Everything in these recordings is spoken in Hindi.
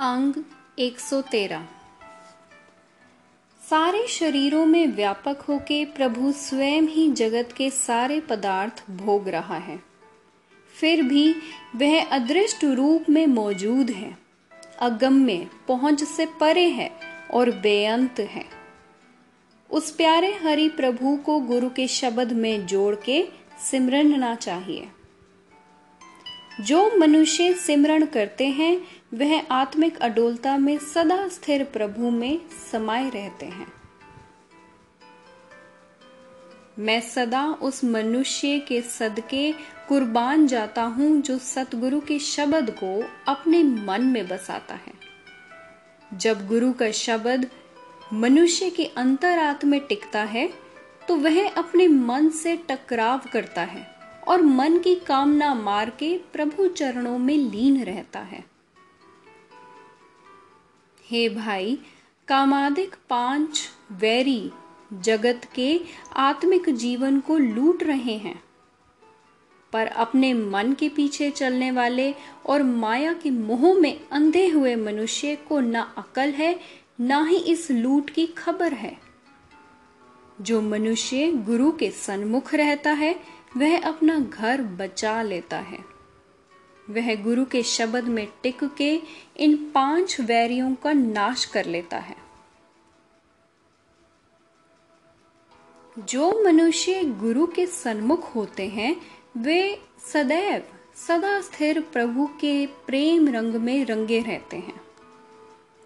अंग 113 सारे शरीरों में व्यापक होके प्रभु स्वयं ही जगत के सारे पदार्थ भोग रहा है। फिर भी वह अदृष्ट रूप में मौजूद है। अगम्य पहुँच से परे है और बेअंत है। उस प्यारे हरि प्रभु को गुरु के शब्द में जोड़ के सिमरनना चाहिए। जो मनुष्य सिमरण करते हैं वह आत्मिक अडोलता में सदा स्थिर प्रभु में समाये रहते हैं। मैं सदा उस मनुष्य के सदके कुर्बान जाता हूँ जो सतगुरु के शब्द को अपने मन में बसाता है। जब गुरु का शब्द मनुष्य के अंतरात्म में टिकता है तो वह अपने मन से टकराव करता है और मन की कामना मार के प्रभु चरणों में लीन रहता है। हे भाई, कामादिक पाँच वैरी जगत के आत्मिक जीवन को लूट रहे हैं, पर अपने मन के पीछे चलने वाले और माया के मोह में अंधे हुए मनुष्य को न अकल है, ना ही इस लूट की खबर है। जो मनुष्य गुरु के सन्मुख रहता है, वह अपना घर बचा लेता है। वह गुरु के शब्द में टिक के इन पाँच वैरियों का नाश कर लेता है। जो मनुष्य गुरु के सन्मुख होते हैं, वे सदैव सदा स्थिर प्रभु के प्रेम रंग में रंगे रहते हैं।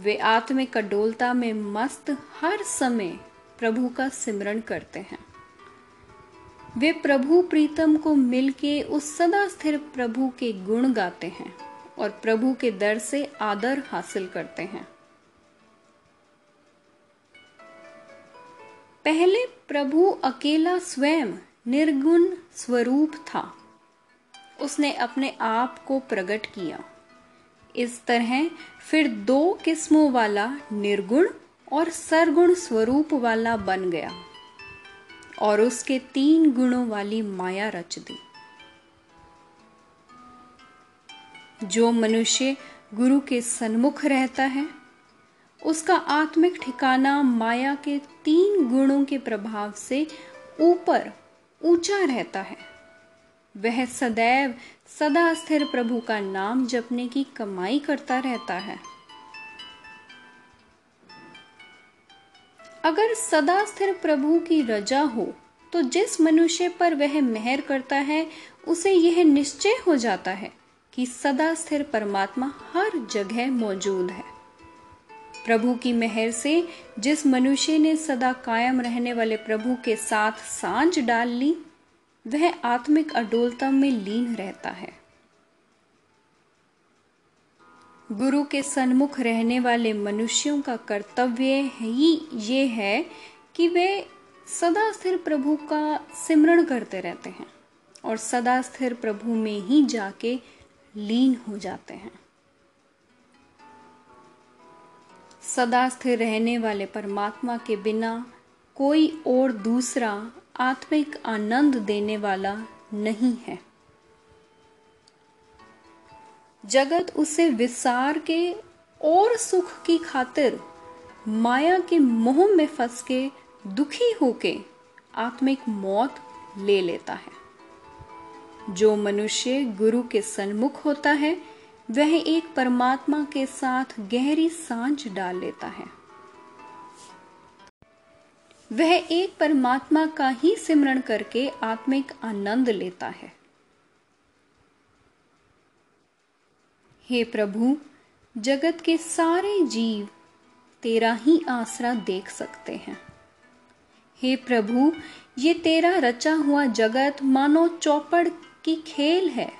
वे आत्मिक डोलता में मस्त हर समय प्रभु का सिमरण करते हैं। वे प्रभु प्रीतम को मिलके उस सदा स्थिर प्रभु के गुण गाते हैं और प्रभु के दर से आदर हासिल करते हैं। पहले प्रभु अकेला स्वयं निर्गुण स्वरूप था। उसने अपने आप को प्रकट किया। इस तरह फिर दो किस्मों वाला निर्गुण और सरगुण स्वरूप वाला बन गया। और उसके तीन गुणों वाली माया रच दी। जो मनुष्य गुरु के सन्मुख रहता है, उसका आत्मिक ठिकाना माया के तीन गुणों के प्रभाव से ऊपर ऊँचा रहता है। वह सदैव सदा स्थिर प्रभु का नाम जपने की कमाई करता रहता है। अगर सदा स्थिर प्रभु की रजा हो तो जिस मनुष्य पर वह मेहर करता है, उसे यह निश्चय हो जाता है कि सदा स्थिर परमात्मा हर जगह मौजूद है। प्रभु की मेहर से जिस मनुष्य ने सदा कायम रहने वाले प्रभु के साथ साँझ डाल ली, वह आत्मिक अडोलता में लीन रहता है। गुरु के सन्मुख रहने वाले मनुष्यों का कर्तव्य ही ये है कि वे सदा स्थिर प्रभु का सिमरण करते रहते हैं और सदा स्थिर प्रभु में ही जाके लीन हो जाते हैं। सदा स्थिर रहने वाले परमात्मा के बिना कोई और दूसरा आत्मिक आनंद देने वाला नहीं है। जगत उसे विसार के और सुख की खातिर, माया के मोह में फंस के दुखी होके आत्मिक मौत ले लेता है। जो मनुष्य गुरु के सन्मुख होता है, वह एक परमात्मा के साथ गहरी साँझ डाल लेता है। वह एक परमात्मा का ही सिमरण करके आत्मिक आनंद लेता है। हे प्रभु, जगत के सारे जीव तेरा ही आसरा देख सकते हैं। हे प्रभु, ये तेरा रचा हुआ जगत मानो चौपड़ की खेल है।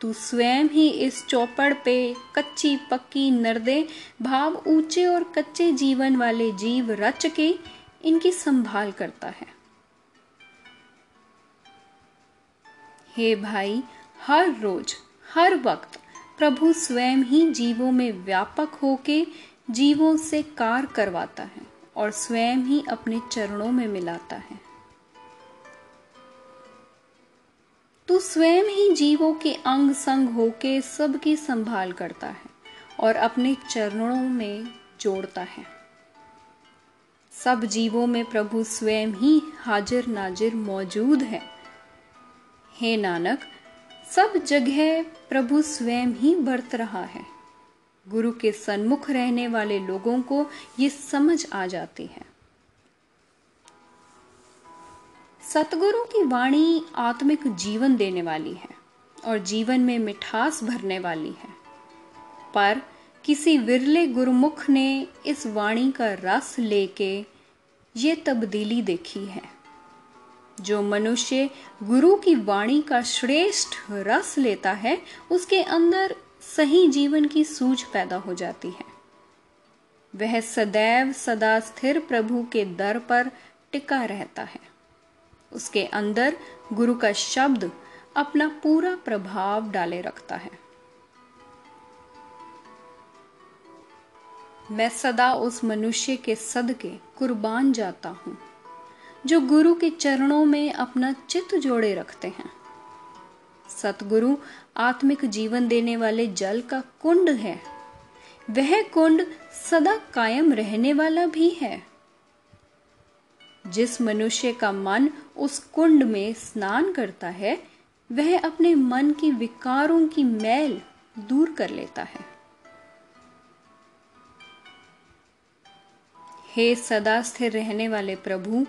तू स्वयं ही इस चौपड़ पे कच्ची पक्की नर्दे, भाव ऊँचे और कच्चे जीवन वाले जीव रच के इनकी संभाल करता है। हे भाई, हर रोज, हर वक्त प्रभु स्वयं ही जीवों में व्यापक होके जीवों से कार करवाता है और स्वयं ही अपने चरणों में मिलाता है। तू स्वयं ही जीवों के अंग संग होके सबकी संभाल करता है और अपने चरणों में जोड़ता है। सब जीवों में प्रभु स्वयं ही हाजिर नाजिर मौजूद है। हे नानक सब जगह प्रभु स्वयं ही बरत रहा है। गुरु के सन्मुख रहने वाले लोगों को ये समझ आ जाती है। सतगुरु की वाणी आत्मिक जीवन देने वाली है और जीवन में मिठास भरने वाली है। पर किसी विरले गुरुमुख ने इस वाणी का रस लेके ये तब्दीली देखी है। जो मनुष्य गुरु की वाणी का श्रेष्ठ रस लेता है, उसके अंदर सही जीवन की सूझ पैदा हो जाती है। वह सदैव सदा स्थिर प्रभु के दर पर टिका रहता है। उसके अंदर गुरु का शब्द अपना पूरा प्रभाव डाले रखता है। मैं सदा उस मनुष्य के सदके कुर्बान जाता हूँ। जो गुरु के चरणों में अपना चित्त जोड़े रखते हैं। सतगुरु आत्मिक जीवन देने वाले जल का कुंड है। वह कुंड सदा कायम रहने वाला भी है। जिस मनुष्य का मन उस कुंड में स्नान करता है, वह अपने मन की विकारों की मैल दूर कर लेता है। हे सदा स्थिर रहने वाले प्रभु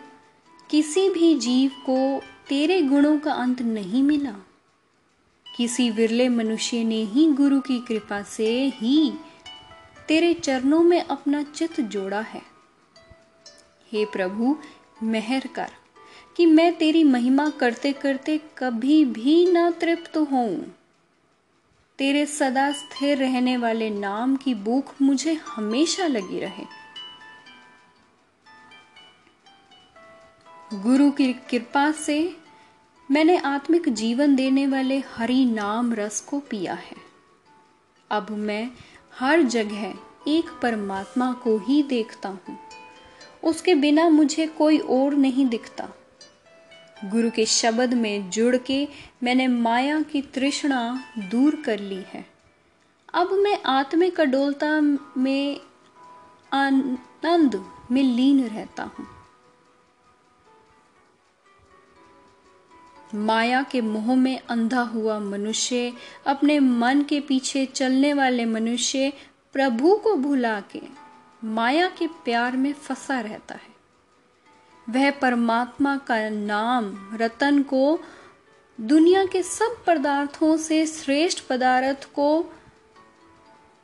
किसी भी जीव को तेरे गुणों का अंत नहीं मिला। किसी विरले मनुष्य ने ही गुरु की कृपा से ही तेरे चरणों में अपना चित जोड़ा है। हे प्रभु, मेहर कर कि मैं तेरी महिमा करते करते कभी भी ना तृप्त हूँ तेरे सदा स्थिर रहने वाले नाम की भूख मुझे हमेशा लगी रहे। गुरु की कृपा से मैंने आत्मिक जीवन देने वाले हरि नाम रस को पिया है। अब मैं हर जगह एक परमात्मा को ही देखता हूँ। उसके बिना मुझे कोई और नहीं दिखता। गुरु के शब्द में जुड़ के मैंने माया की तृष्णा दूर कर ली है। अब मैं आत्मिक अडोलता में आनंद में लीन रहता हूँ। माया के मोह में अंधा हुआ मनुष्य, अपने मन के पीछे चलने वाले मनुष्य प्रभु को भुला के माया के प्यार में फंसा रहता है। वह परमात्मा का नाम, रतन को दुनिया के सब पदार्थों से श्रेष्ठ पदार्थ को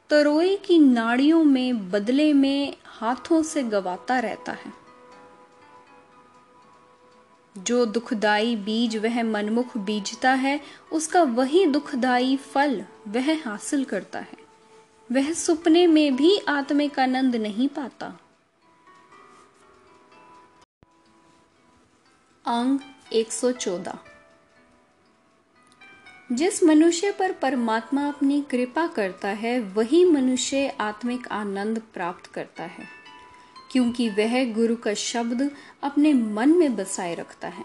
तरोई की नाड़ियों में, बदले में हाथों से गवाता रहता है। जो दुखदाई बीज वह मनमुख बीजता है, उसका वही दुखदाई फल वह हासिल करता है। वह सुपने में भी आत्मिक आनंद नहीं पाता। अंग 114 जिस मनुष्य पर परमात्मा अपनी कृपा करता है, वही मनुष्य आत्मिक आनंद प्राप्त करता है। क्योंकि वह गुरु का शब्द अपने मन में बसाए रखता है।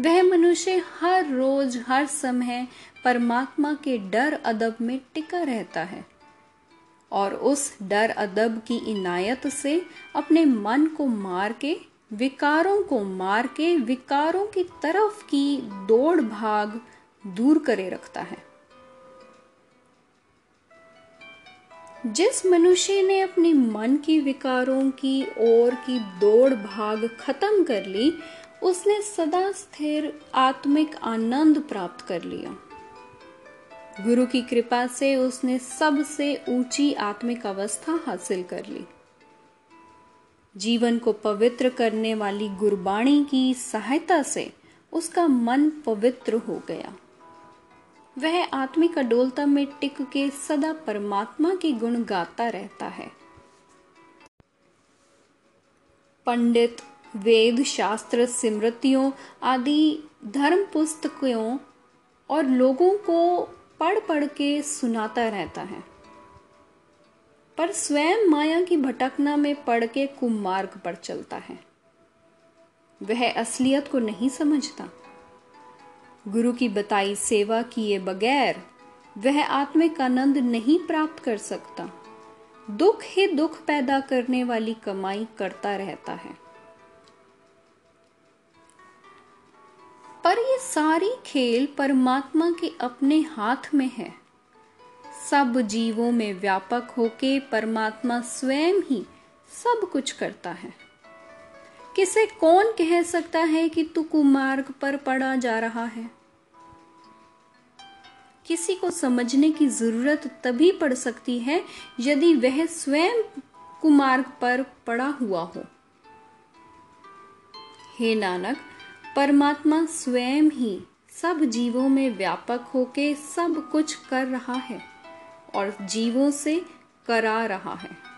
वह मनुष्य हर रोज, हर समय परमात्मा के डर अदब में टिका रहता है और उस डर अदब की इनायत से अपने मन को मार के, विकारों को मार के, विकारों की तरफ़ की दौड़ भाग दूर करे रखता है। जिस मनुष्य ने अपने मन की विकारों की ओर की दौड़ भाग खत्म कर ली, उसने सदा स्थिर आत्मिक आनंद प्राप्त कर लिया। गुरु की कृपा से उसने सबसे ऊँची आत्मिक अवस्था हासिल कर ली। जीवन को पवित्र करने वाली गुरबाणी की सहायता से उसका मन पवित्र हो गया। वह आत्मिक अडोलता में टिक के सदा परमात्मा के गुण गाता रहता है। पंडित, वेद शास्त्र स्मृतियों आदि धर्म पुस्तकों और लोगों को पढ़ पढ़ के सुनाता रहता है। पर स्वयं माया की भटकना में पड़ के कुमार्ग पर चलता है। वह असलियत को नहीं समझता। गुरु की बताई सेवा किए बगैर वह आत्मिक आनंद नहीं प्राप्त कर सकता। दुख ही दुख पैदा करने वाली कमाई करता रहता है। पर ये सारी खेल परमात्मा के अपने हाथ में है। सब जीवों में व्यापक होके परमात्मा स्वयं ही सब कुछ करता है। किसे कौन कह सकता है कि तू कुमार्ग पर पड़ा जा रहा है? किसी को समझने की ज़रूरत तभी पड़ सकती है यदि वह स्वयं कुमार्ग पर पड़ा हुआ हो। हे नानक, परमात्मा स्वयं ही सब जीवों में व्यापक होके सब कुछ कर रहा है और जीवों से करा रहा है।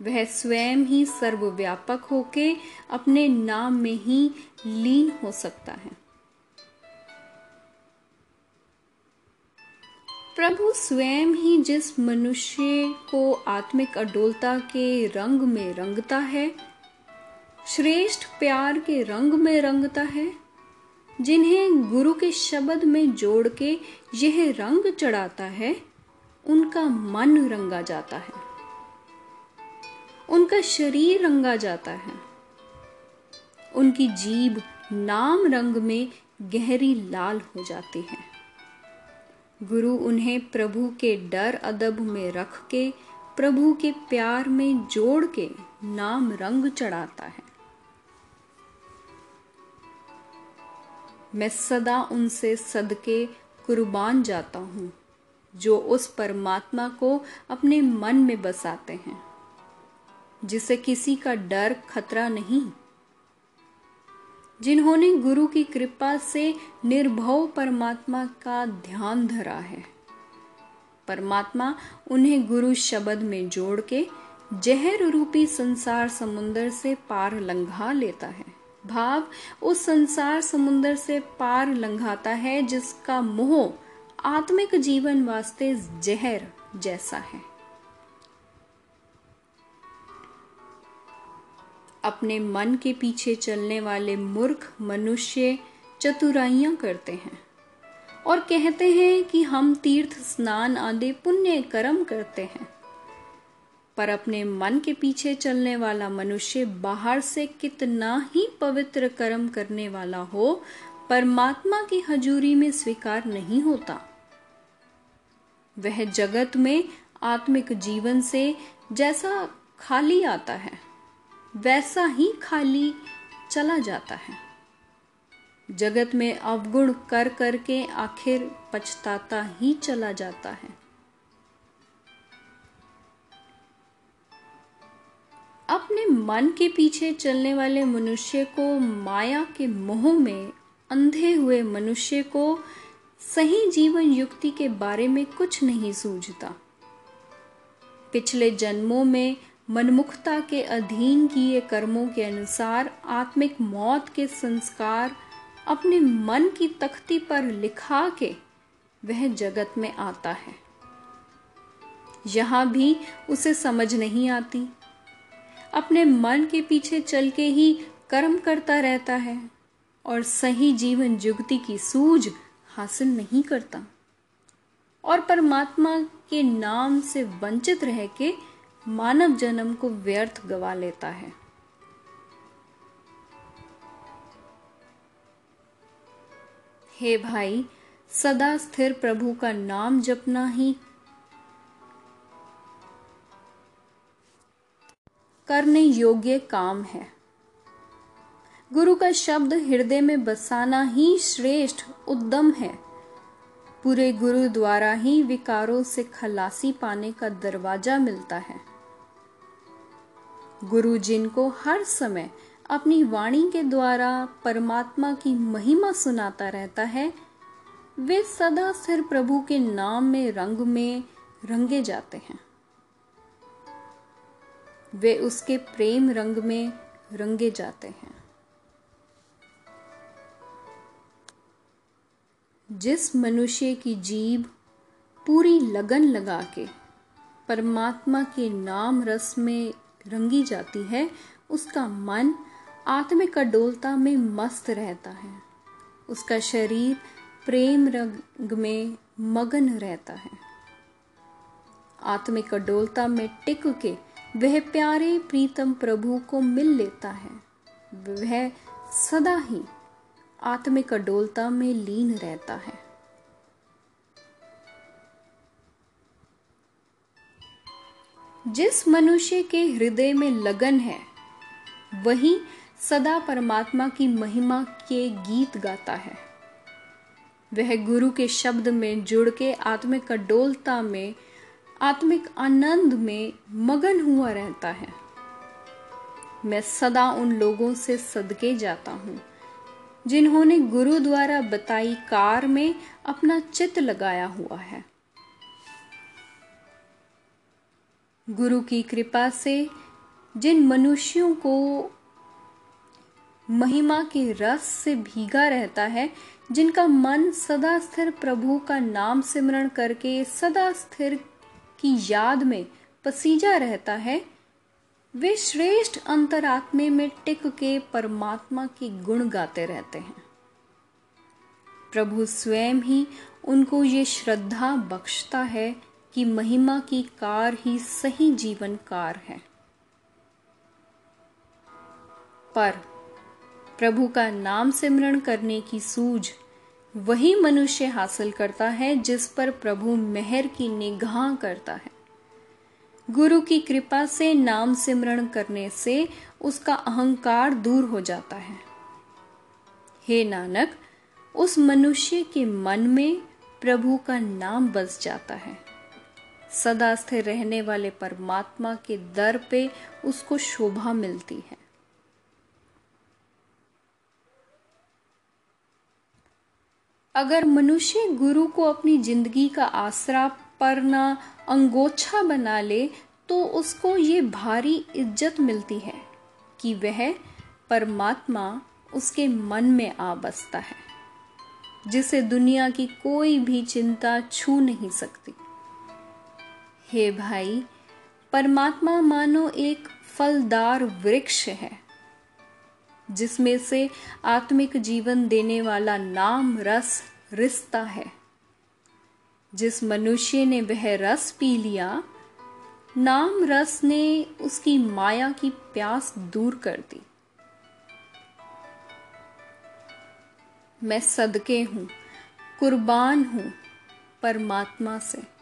वह स्वयं ही सर्वव्यापक होके अपने नाम में ही लीन हो सकता है। प्रभु स्वयं ही जिस मनुष्य को आत्मिक अडोलता के रंग में रंगता है, श्रेष्ठ प्यार के रंग में रंगता है, जिन्हें गुरु के शब्द में जोड़ के यह रंग चढ़ाता है, उनका मन रंगा जाता है। उनका शरीर रंगा जाता है। उनकी जीभ नाम रंग में गहरी लाल हो जाती है। गुरु उन्हें प्रभु के डर अदब में रख के, प्रभु के प्यार में जोड़ के नाम रंग चढ़ाता है। मैं सदा उनसे सदके कुर्बान जाता हूँ, जो उस परमात्मा को अपने मन में बसाते हैं। जिसे किसी का डर, खतरा नहीं। जिन्होंने गुरु की कृपा से निर्भव परमात्मा का ध्यान धरा है। परमात्मा उन्हें गुरु शब्द में जोड़ के जहर रूपी संसार समुन्दर से पार लंघा लेता है। भाव उस संसार समुन्दर से पार लंघाता है जिसका मोह आत्मिक जीवन वास्ते जहर जैसा है। अपने मन के पीछे चलने वाले मूर्ख मनुष्य चतुराइयाँ करते हैं और कहते हैं कि हम तीर्थ स्नान आदि पुण्य कर्म करते हैं। पर अपने मन के पीछे चलने वाला मनुष्य बाहर से कितना ही पवित्र कर्म करने वाला हो, परमात्मा की हजूरी में स्वीकार नहीं होता। वह जगत में आत्मिक जीवन से जैसा खाली आता है। वैसा ही खाली चला जाता है। जगत में अवगुण कर करके आखिर पछताता ही चला जाता है। अपने मन के पीछे चलने वाले मनुष्य को माया के मोह में अंधे हुए मनुष्य को सही जीवन युक्ति के बारे में कुछ नहीं सूझता। पिछले जन्मों में मनमुखता के अधीन किए कर्मों के अनुसार आत्मिक मौत के संस्कार अपने मन की तख्ती पर लिखा के वह जगत में आता है। यहाँ भी उसे समझ नहीं आती। अपने मन के पीछे चल के ही कर्म करता रहता है और सही जीवन जुगति की सूझ हासिल नहीं करता। और परमात्मा के नाम से वंचित रह के मानव जन्म को व्यर्थ गवा लेता है। हे भाई, सदा स्थिर प्रभु का नाम जपना ही। करने योग्य काम है। गुरु का शब्द हृदय में बसाना ही श्रेष्ठ उद्यम है। पूरे गुरु द्वारा ही विकारों से खलासी पाने का दरवाज़ा मिलता है। गुरु जिनको हर समय अपनी वाणी के द्वारा परमात्मा की महिमा सुनाता रहता है, वे सदा सिर प्रभु के नाम में रंग में रंगे जाते हैं। वे उसके प्रेम रंग में रंगे जाते हैं। जिस मनुष्य की जीव पूरी लगन लगा के परमात्मा के नाम रस में रंगी जाती है, उसका मन आत्मिक अडोलता में मस्त रहता है। उसका शरीर प्रेम रंग में मगन रहता है। आत्मिक अडोलता में टिक के वह प्यारे प्रीतम प्रभु को मिल लेता है। वह सदा ही आत्मिक अडोलता में लीन रहता है। जिस मनुष्य के हृदय में लगन है, वही सदा परमात्मा की महिमा के गीत गाता है। वह गुरु के शब्द में जुड़ के आत्मिक अडोलता में, आत्मिक आनंद में मगन हुआ रहता है। मैं सदा उन लोगों से सदके जाता हूँ, जिन्होंने गुरु द्वारा बताई कार में अपना चित लगाया हुआ है। गुरु की कृपा से जिन मनुष्यों को महिमा के रस से भीगा रहता है, जिनका मन सदा स्थिर प्रभु का नाम सिमरण करके सदा स्थिर की याद में पसीजा रहता है, वे श्रेष्ठ अंतरात्मे में टिक के परमात्मा के गुण गाते रहते हैं। प्रभु स्वयं ही उनको ये श्रद्धा बख्शता है कि महिमा की कार ही सही जीवन कार है। पर प्रभु का नाम सिमरण करने की सूझ वही मनुष्य हासिल करता है जिस पर प्रभु मेहर की निगाह करता है। गुरु की कृपा से नाम सिमरण करने से उसका अहंकार दूर हो जाता है। हे नानक, उस मनुष्य के मन में प्रभु का नाम बस जाता है। सदा स्थिर रहने वाले परमात्मा के दर पे उसको शोभा मिलती है। अगर मनुष्य गुरु को अपनी ज़िंदगी का आसरा, परना, अंगोछा बना ले तो उसको ये भारी इज़्ज़त मिलती है कि वह परमात्मा उसके मन में आ बसता है, जिसे दुनिया की कोई भी चिंता छू नहीं सकती। हे भाई, परमात्मा मानो एक फलदार वृक्ष है, जिसमें से आत्मिक जीवन देने वाला नाम रस रिश्ता है। जिस मनुष्य ने वह रस पी लिया, नाम रस ने उसकी माया की प्यास दूर कर दी। मैं सदके हूँ, कुर्बान हूँ परमात्मा से।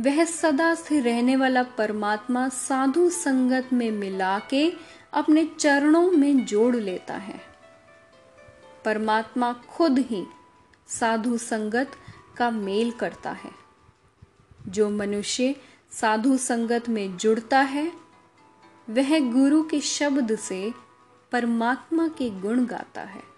वह सदा स्थिर रहने वाला परमात्मा साधु संगत में मिला के अपने चरणों में जोड़ लेता है। परमात्मा खुद ही साधु संगत का मेल करता है। जो मनुष्य साधु संगत में जुड़ता है, वह गुरु के शब्द से परमात्मा के गुण गाता है।